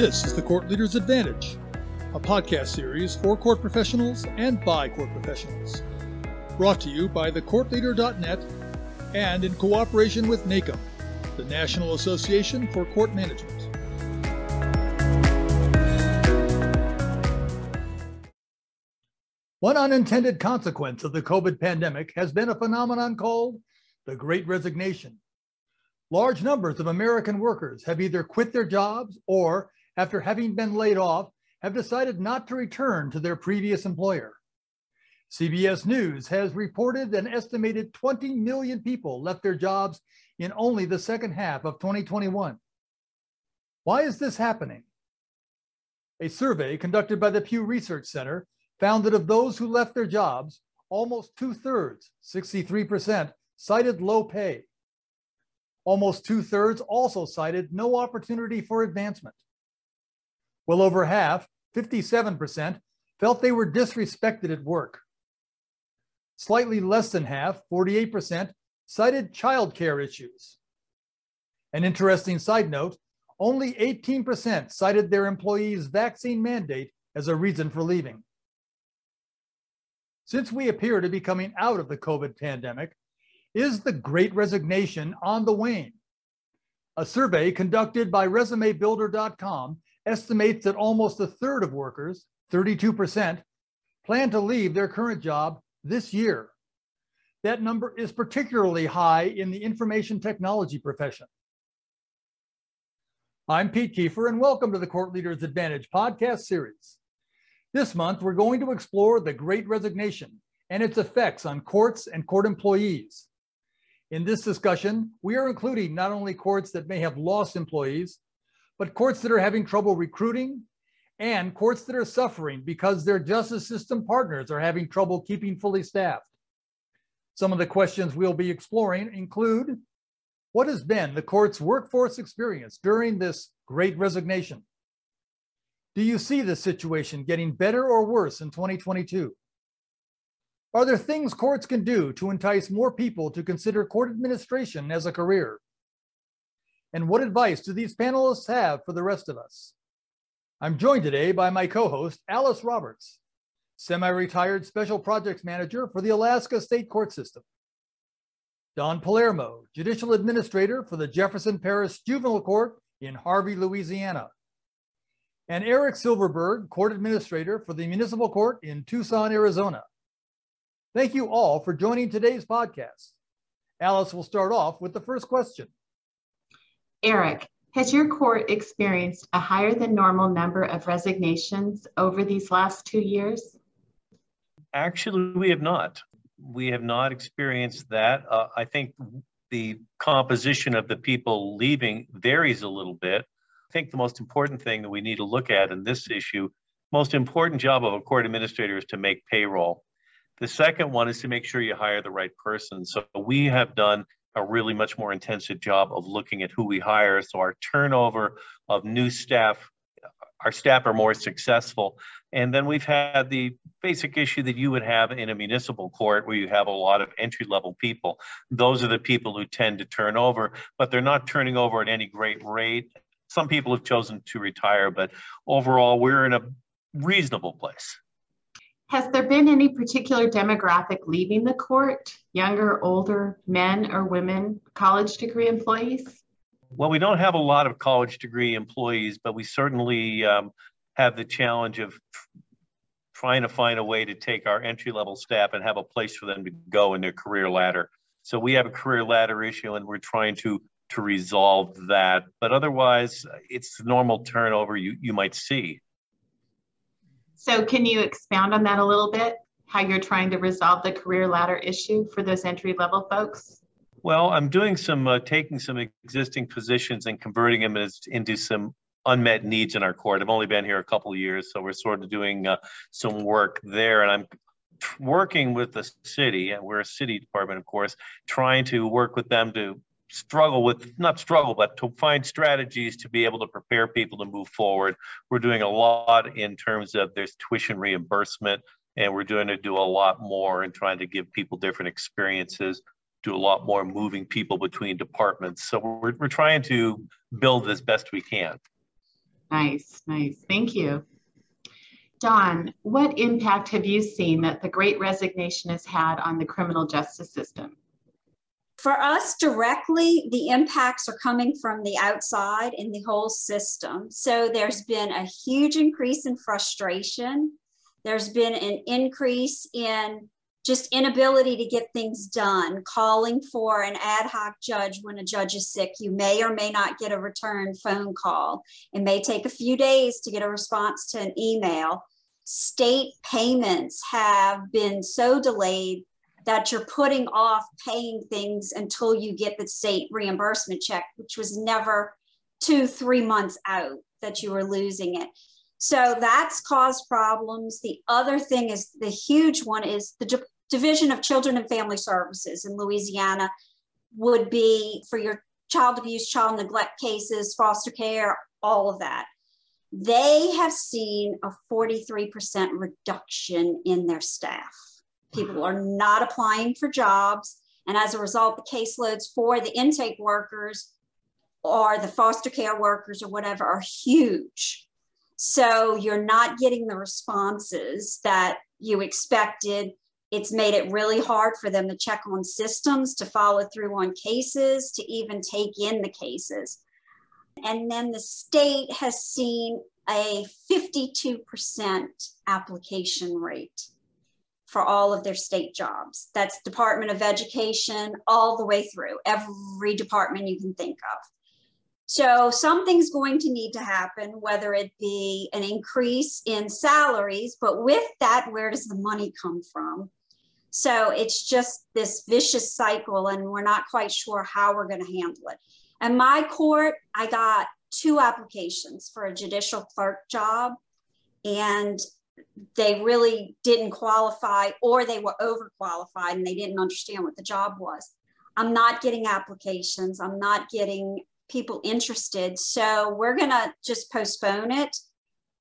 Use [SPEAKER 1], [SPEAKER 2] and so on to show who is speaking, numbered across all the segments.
[SPEAKER 1] This is the Court Leader's Advantage, a podcast series for court professionals and by court professionals. Brought to you by thecourtleader.net and in cooperation with NACM, the National Association for Court Management. One unintended consequence of the COVID pandemic has been a phenomenon called the Great Resignation. Large numbers of American workers have either quit their jobs or, after having been laid off, have decided not to return to their previous employer. CBS News has reported an estimated 20 million people left their jobs in only the second half of 2021. Why is this happening? A survey conducted by the Pew Research Center found that of those who left their jobs, almost two thirds, 63%, cited low pay. Almost two thirds also cited no opportunity for advancement. Well over half, 57%, felt they were disrespected at work. Slightly less than half, 48%, cited childcare issues. An interesting side note only 18% cited their employees' vaccine mandate as a reason for leaving. Since we appear to be coming out of the COVID pandemic, is the great resignation on the wane? A survey conducted by ResumeBuilder.com estimates that almost a third of workers, 32%, plan to leave their current job this year. That number is particularly high in the information technology profession. I'm Pete Kiefer, and welcome to the Court Leaders Advantage podcast series. This month, we're going to explore the Great Resignation and its effects on courts and court employees. In this discussion, we are including not only courts that may have lost employees, but courts that are having trouble recruiting and courts that are suffering because their justice system partners are having trouble keeping fully staffed. Some of the questions we'll be exploring include what has been the court's workforce experience during this great resignation? Do you see the situation getting better or worse in 2022? Are there things courts can do to entice more people to consider court administration as a career? And what advice do these panelists have for the rest of us? I'm joined today by my co host, Alice Roberts, semi retired special projects manager for the Alaska State Court System. Dawn Palermo, judicial administrator for the Jefferson Parish Juvenile Court in Harvey, Louisiana and Eric Silverberg, Court Administrator for the Municipal Court in Tucson, Arizona. Thank you all for joining today's podcast. Alice will start off with the first question.
[SPEAKER 2] Eric, has your court experienced a higher than normal number of resignations over these last two years?
[SPEAKER 3] Actually, we have not. We have not experienced that. Uh, I think the composition of the people leaving varies a little bit. I think the most important thing that we need to look at in this issue, most important job of a court administrator is to make payroll. The second one is to make sure you hire the right person. So we have done a really much more intensive job of looking at who we hire. So our turnover of new staff, our staff are more successful. And then we've had the basic issue that you would have in a municipal court where you have a lot of entry level people. Those are the people who tend to turn over, but they're not turning over at any great rate some people have chosen to retire, but overall, we're in a reasonable place.
[SPEAKER 2] Has there been any particular demographic leaving the court? Younger, older, men or women, college degree employees?
[SPEAKER 3] Well, we don't have a lot of college degree employees, but we certainly um, have the challenge of trying to find a way to take our entry level staff and have a place for them to go in their career ladder. So we have a career ladder issue, and we're trying to to resolve that. But otherwise, it's normal turnover you, you might see.
[SPEAKER 2] So, can you expound on that a little bit? How you're trying to resolve the career ladder issue for those entry level folks?
[SPEAKER 3] Well, I'm doing some uh, taking some existing positions and converting them as, into some unmet needs in our court. I've only been here a couple years, so we're sort of doing uh, some work there, and I'm working with the city, and we're a city department, of course, trying to work with them to struggle with not struggle but to find strategies to be able to prepare people to move forward we're doing a lot in terms of there's tuition reimbursement and we're doing to do a lot more and trying to give people different experiences do a lot more moving people between departments so we're, we're trying to build as best we can
[SPEAKER 2] Nice, nice. Thank you. Dawn what impact have you seen that the great resignation has had on the criminal justice system?
[SPEAKER 4] For us directly, the impacts are coming from the outside in the whole system. So there's been a huge increase in frustration. There's been an increase in just inability to get things done, calling for an ad hoc judge when a judge is sick. You may or may not get a return phone call. It may take a few days to get a response to an email. State payments have been so delayed that you're putting off paying things until you get the state reimbursement check, which was never two, three months out that you were losing it. So that's caused problems. The other thing is the huge one is the D- Division of Children and Family Services in Louisiana would be for your child abuse, child neglect cases, foster care, all of that. They have seen a 43% reduction in their staff People are not applying for jobs. And as a result, the caseloads for the intake workers or the foster care workers or whatever are huge. So you're not getting the responses that you expected. It's made it really hard for them to check on systems, to follow through on cases, to even take in the cases. And then the state has seen a 52% application rate for all of their state jobs. That's Department of Education, all the way through, every department you can think of. So something's going to need to happen, whether it be an increase in salaries, but with that, where does the money come from? So it's just this vicious cycle, and we're not quite sure how we're going to handle it. And my court, I got two applications for a judicial clerk job. And they really didn't qualify or they were overqualified and they didn't understand what the job was. I'm not getting applications. I'm not getting people interested. So we're going to just postpone it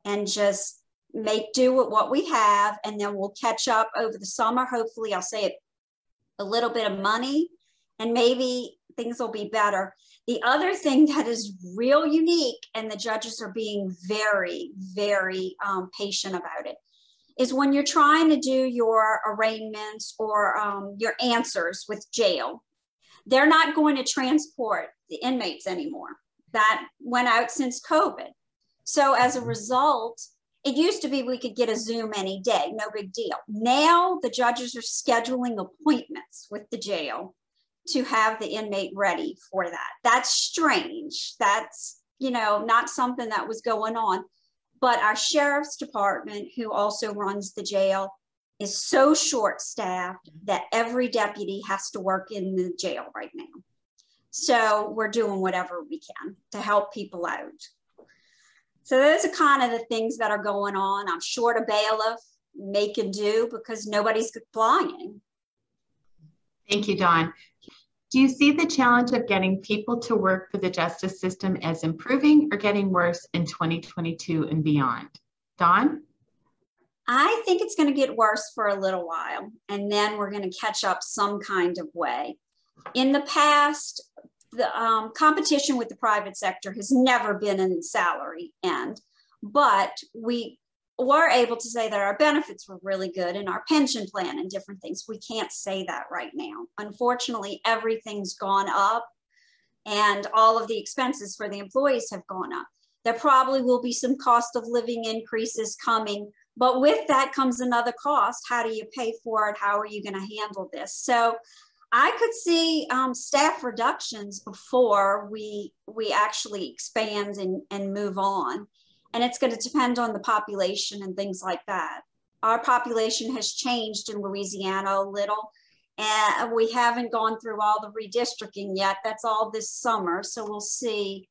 [SPEAKER 4] and just make do with what we have. And then we'll catch up over the summer. Hopefully, I'll save a little bit of money and maybe things will be better. The other thing that is real unique, and the judges are being very, very um, patient about it, is when you're trying to do your arraignments or um, your answers with jail, they're not going to transport the inmates anymore. That went out since COVID. So as a result, it used to be we could get a Zoom any day, no big deal. Now the judges are scheduling appointments with the jail to have the inmate ready for that. That's strange. That's, you know, not something that was going on. But our sheriff's department, who also runs the jail, is so short staffed that every deputy has to work in the jail right now. So we're doing whatever we can to help people out. So those are kind of the things that are going on. I'm short a bailiff, make and do because nobody's applying.
[SPEAKER 2] Thank you, Dawn. Do you see the challenge of getting people to work for the justice system as improving or getting worse in 2022 and beyond? Dawn?
[SPEAKER 4] I think it's going to get worse for a little while, and then we're going to catch up some kind of way. In the past, the um, competition with the private sector has never been in salary end, but we were able to say that our benefits were really good and our pension plan and different things. We can't say that right now. Unfortunately, everything's gone up and all of the expenses for the employees have gone up. There probably will be some cost of living increases coming, but with that comes another cost. How do you pay for it? How are you going to handle this? So I could see um, staff reductions before we we actually expand and, and move on and it's going to depend on the population and things like that. Our population has changed in Louisiana a little, and we haven't gone through all the redistricting yet. That's all this summer, so we'll see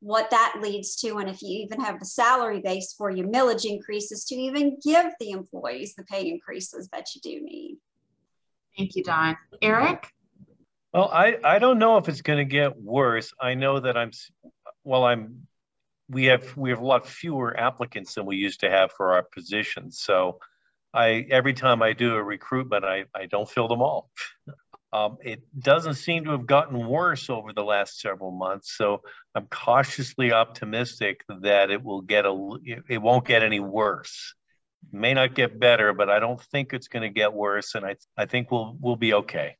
[SPEAKER 4] what that leads to, and if you even have the salary base for your millage increases to even give the employees the pay increases that you do need.
[SPEAKER 2] Thank you, Dawn. Eric?
[SPEAKER 3] Well, I, I don't know if it's going to get worse. I know that I'm, well, I'm we have we have a lot fewer applicants than we used to have for our positions. So I every time I do a recruitment, I, I don't fill them all. Um, it doesn't seem to have gotten worse over the last several months, so I'm cautiously optimistic that it will get a. It won't get any worse. It may not get better, but I don't think it's going to get worse, and I I think we'll we'll be okay.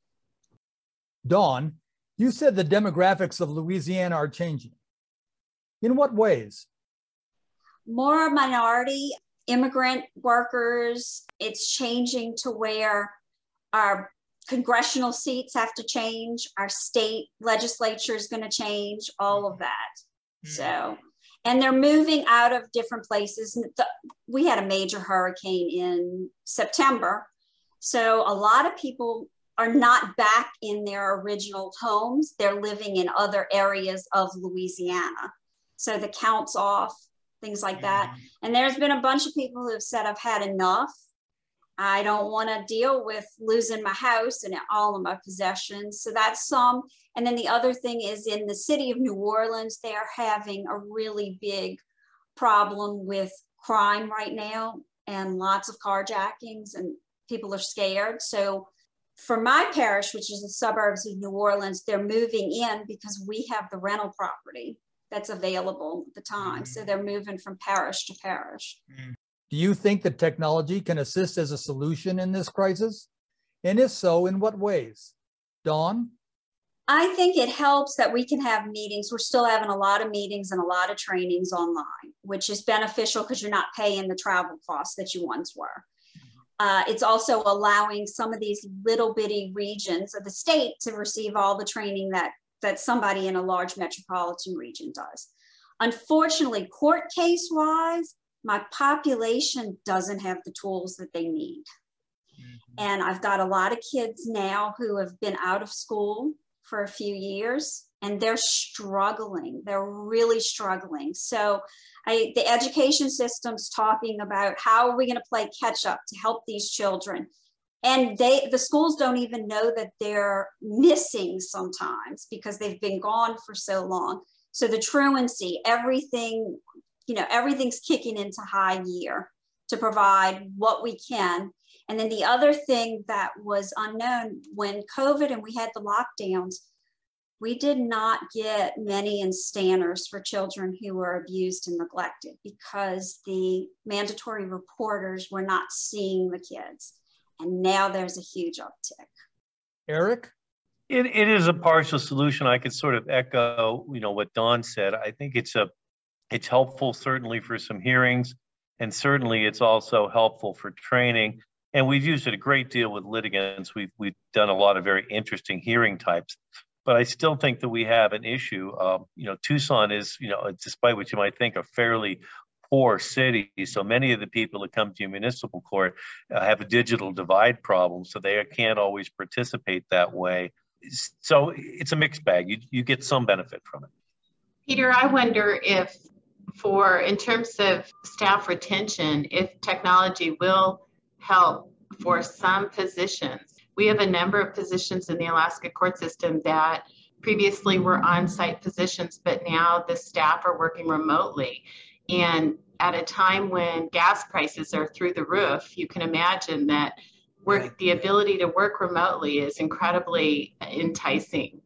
[SPEAKER 1] Dawn, you said the demographics of Louisiana are changing. In what ways?
[SPEAKER 4] More minority immigrant workers. It's changing to where our congressional seats have to change, our state legislature is going to change, all of that. Mm-hmm. So, and they're moving out of different places. We had a major hurricane in September. So, a lot of people are not back in their original homes. They're living in other areas of Louisiana. So, the counts off, things like that. Mm-hmm. And there's been a bunch of people who have said, I've had enough. I don't want to deal with losing my house and all of my possessions. So that's some. And then the other thing is in the city of New Orleans, they are having a really big problem with crime right now and lots of carjackings, and people are scared. So for my parish, which is the suburbs of New Orleans, they're moving in because we have the rental property that's available at the time. Mm-hmm. So they're moving from parish to parish. Mm-hmm.
[SPEAKER 1] Do you think that technology can assist as a solution in this crisis? And if so, in what ways? Dawn?
[SPEAKER 4] I think it helps that we can have meetings. We're still having a lot of meetings and a lot of trainings online, which is beneficial because you're not paying the travel costs that you once were. Uh, it's also allowing some of these little bitty regions of the state to receive all the training that, that somebody in a large metropolitan region does. Unfortunately, court case wise, my population doesn't have the tools that they need. Mm-hmm. And I've got a lot of kids now who have been out of school for a few years and they're struggling. They're really struggling. So I, the education system's talking about how are we going to play catch up to help these children and they the schools don't even know that they're missing sometimes because they've been gone for so long so the truancy everything you know, everything's kicking into high gear to provide what we can. And then the other thing that was unknown when COVID and we had the lockdowns, we did not get many instanters for children who were abused and neglected because the mandatory reporters were not seeing the kids. And now there's a huge uptick.
[SPEAKER 1] Eric?
[SPEAKER 3] It, it is a partial solution. I could sort of echo, you know, what Dawn said. I think it's a it's helpful certainly for some hearings, and certainly it's also helpful for training. And we've used it a great deal with litigants. We've we've done a lot of very interesting hearing types. But I still think that we have an issue. Um, you know, Tucson is, you know, despite what you might think, a fairly poor city. So many of the people that come to municipal court uh, have a digital divide problem, so they can't always participate that way. So it's a mixed bag. You you get some benefit from it.
[SPEAKER 2] Peter, I wonder if for in terms of staff retention, if technology will help for some positions. We have a number of positions in the Alaska court system that previously were on-site positions, but now the staff are working remotely. And at a time when gas prices are through the roof, you can imagine that work, the ability to work remotely is incredibly enticing.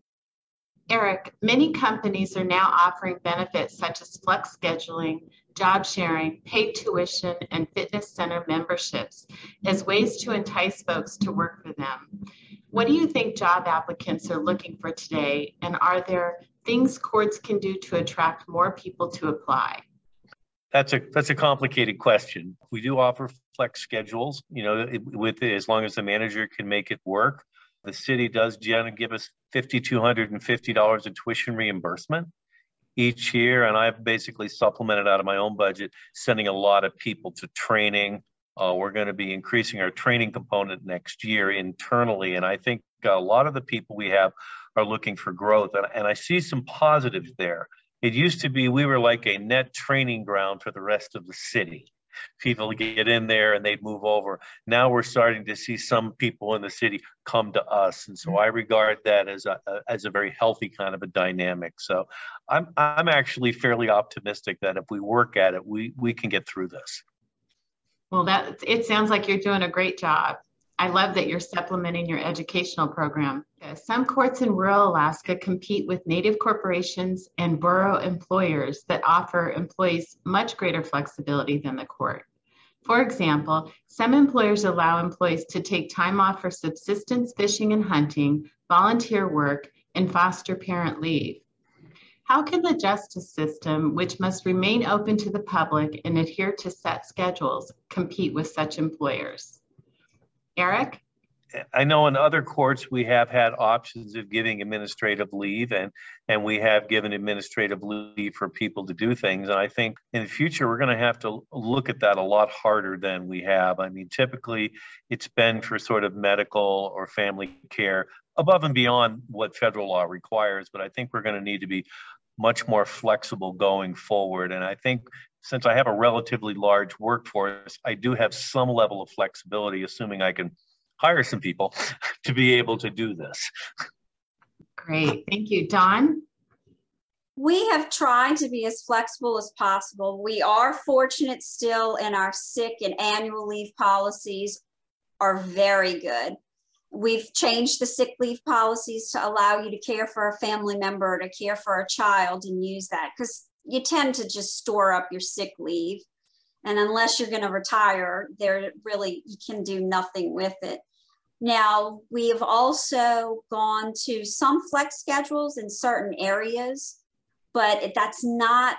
[SPEAKER 2] Eric, many companies are now offering benefits such as flex scheduling, job sharing, paid tuition, and fitness center memberships as ways to entice folks to work for them. What do you think job applicants are looking for today? And are there things courts can do to attract more people to apply?
[SPEAKER 3] That's a that's a complicated question. We do offer flex schedules, you know, with as long as the manager can make it work. The city does generally give us $5,250 in tuition reimbursement each year, and I've basically supplemented out of my own budget, sending a lot of people to training. Uh, we're going to be increasing our training component next year internally, and I think a lot of the people we have are looking for growth, and, and I see some positives there. It used to be we were like a net training ground for the rest of the city people get in there and they'd move over. Now we're starting to see some people in the city come to us, and so I regard that as a, as a very healthy kind of a dynamic. So I'm I'm actually fairly optimistic that if we work at it, we we can get through this.
[SPEAKER 2] Well, that it sounds like you're doing a great job. I love that you're supplementing your educational program. Uh, some courts in rural Alaska compete with native corporations and borough employers that offer employees much greater flexibility than the court. For example, some employers allow employees to take time off for subsistence fishing and hunting, volunteer work, and foster parent leave. How can the justice system, which must remain open to the public and adhere to set schedules, compete with such employers? Eric?
[SPEAKER 3] I know in other courts we have had options of giving administrative leave and and we have given administrative leave for people to do things and I think in the future we're going to have to look at that a lot harder than we have. I mean typically it's been for sort of medical or family care above and beyond what federal law requires but I think we're going to need to be much more flexible going forward and I think since I have a relatively large workforce, I do have some level of flexibility, assuming I can hire some people to be able to do this.
[SPEAKER 2] Great, thank you. Dawn?
[SPEAKER 4] We have tried to be as flexible as possible. We are fortunate still in our sick and annual leave policies are very good. We've changed the sick leave policies to allow you to care for a family member, to care for a child and use that because you tend to just store up your sick leave. And unless you're going to retire, there really, you can do nothing with it. Now, we have also gone to some flex schedules in certain areas, but that's not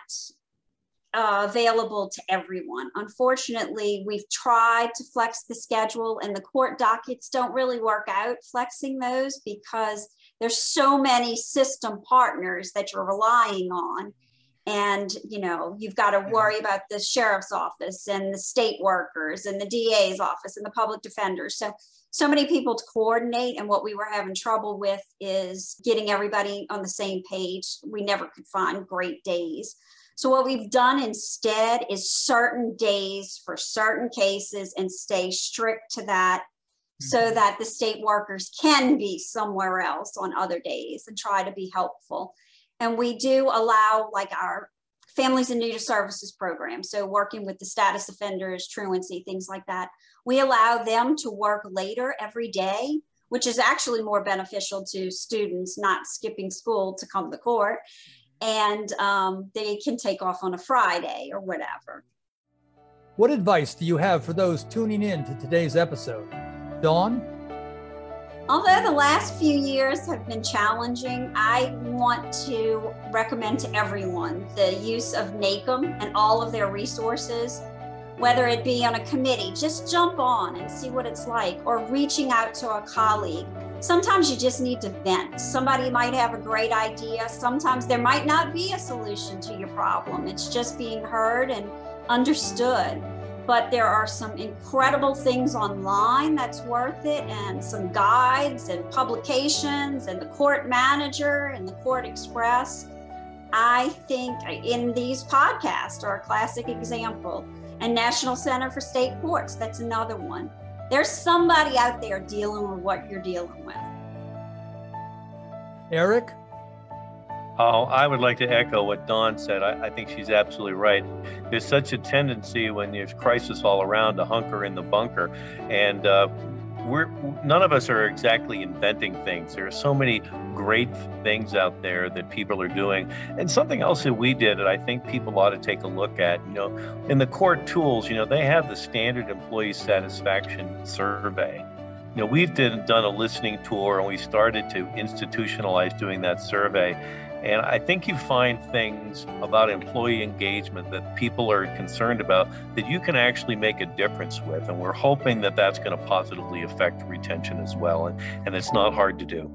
[SPEAKER 4] uh, available to everyone. Unfortunately, we've tried to flex the schedule and the court dockets don't really work out flexing those because there's so many system partners that you're relying on. And you know you've got to worry about the sheriff's office and the state workers and the da's office and the public defenders. So so many people to coordinate and what we were having trouble with is getting everybody on the same page. We never could find great days so what we've done instead is certain days for certain cases and stay strict to that so mm-hmm. that the state workers can be somewhere else on other days and try to be helpful and we do allow like our families in need of services program. So working with the status offenders, truancy, things like that. We allow them to work later every day, which is actually more beneficial to students not skipping school to come to court. And um, they can take off on a Friday or whatever.
[SPEAKER 1] What advice do you have for those tuning in to today's episode? Dawn?
[SPEAKER 4] Although the last few years have been challenging, I want to recommend to everyone the use of NACM and all of their resources, whether it be on a committee, just jump on and see what it's like, or reaching out to a colleague. Sometimes you just need to vent. Somebody might have a great idea. Sometimes there might not be a solution to your problem. It's just being heard and understood but there are some incredible things online that's worth it and some guides and publications and the court manager and the court express i think uh, in these podcasts are a classic example and national center for state courts. That's another one. There's somebody out there dealing with what you're dealing with.
[SPEAKER 1] Eric?
[SPEAKER 3] Oh, I would like to echo what Dawn said. I, I, think she's absolutely right. There's such a tendency when there's crisis all around to hunker in the bunker, and uh, we're none of us are exactly inventing things. There are so many great things out there that people are doing, and something else that we did that I think people ought to take a look at. You know, in the CourTools, you know, they have the standard employee satisfaction survey you know we've did, done a listening tour and we started to institutionalize doing that survey and I think you find things about employee engagement that people are concerned about that you can actually make a difference with. And we're hoping that that's going to positively affect retention as well. And, and it's not hard to do.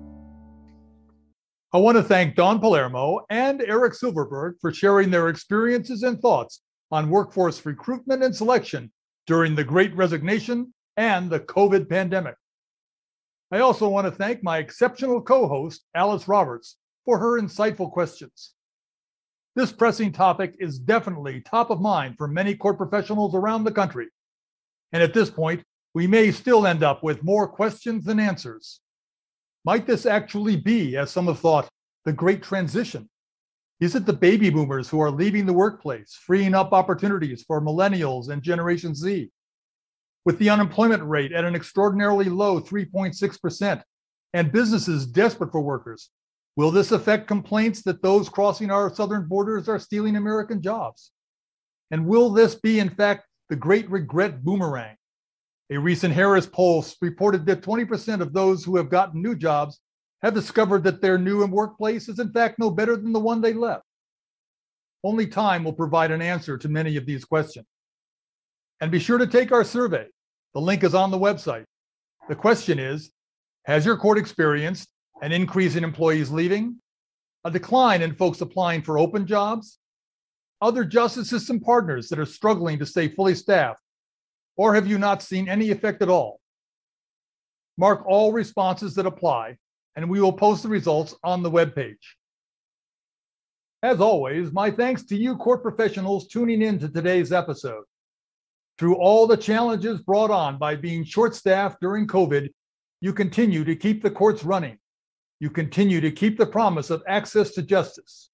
[SPEAKER 1] I want to thank Dawn Palermo and Eric Silverberg for sharing their experiences and thoughts on workforce recruitment and selection during the Great Resignation and the COVID pandemic. I also want to thank my exceptional co host, Alice Roberts, for her insightful questions. This pressing topic is definitely top of mind for many court professionals around the country. And at this point, we may still end up with more questions than answers. Might this actually be, as some have thought, the great transition? Is it the baby boomers who are leaving the workplace, freeing up opportunities for millennials and Generation Z? With the unemployment rate at an extraordinarily low 3.6% and businesses desperate for workers, will this affect complaints that those crossing our southern borders are stealing American jobs? And will this be, in fact, the great regret boomerang? A recent Harris poll reported that 20% of those who have gotten new jobs have discovered that their new workplace is, in fact, no better than the one they left. Only time will provide an answer to many of these questions. And be sure to take our survey. The link is on the website. The question is Has your court experienced an increase in employees leaving, a decline in folks applying for open jobs, other justice system partners that are struggling to stay fully staffed, or have you not seen any effect at all? Mark all responses that apply, and we will post the results on the webpage. As always, my thanks to you court professionals tuning in to today's episode. Through all the challenges brought on by being short staffed during COVID, you continue to keep the courts running. You continue to keep the promise of access to justice.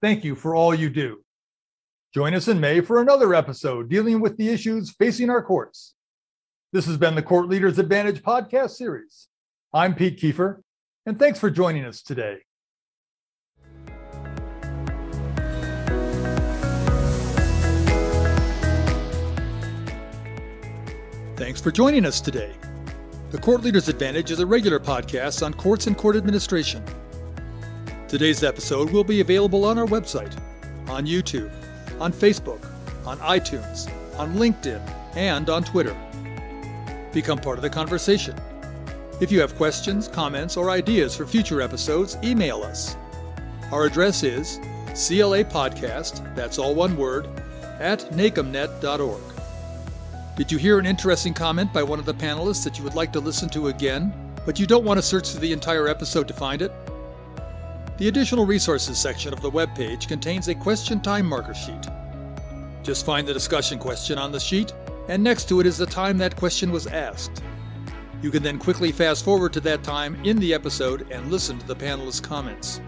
[SPEAKER 1] Thank you for all you do. Join us in May for another episode dealing with the issues facing our courts. This has been the Court Leaders Advantage podcast series. I'm Pete Kiefer, and thanks for joining us today. Thanks for joining us today. The Court Leaders Advantage is a regular podcast on courts and court administration. Today's episode will be available on our website, on YouTube, on Facebook, on iTunes, on LinkedIn, and on Twitter. Become part of the conversation. If you have questions, comments, or ideas for future episodes, email us. Our address is CLA Podcast, that's all one word, at nacmnet.org. Did you hear an interesting comment by one of the panelists that you would like to listen to again, but you don't want to search through the entire episode to find it? The additional resources section of the webpage contains a question time marker sheet. Just find the discussion question on the sheet, and next to it is the time that question was asked. You can then quickly fast forward to that time in the episode and listen to the panelists' comments.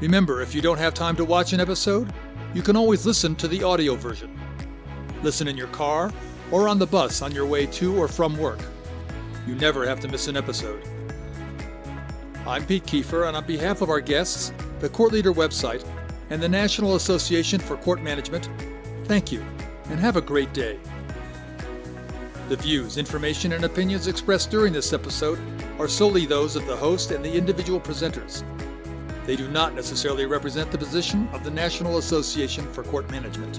[SPEAKER 1] Remember, if you don't have time to watch an episode, you can always listen to the audio version. Listen in your car or on the bus on your way to or from work. You never have to miss an episode. I'm Pete Kiefer, and on behalf of our guests, the Court Leader website, and the National Association for Court Management, thank you and have a great day. The views, information, and opinions expressed during this episode are solely those of the host and the individual presenters. They do not necessarily represent the position of the National Association for Court Management.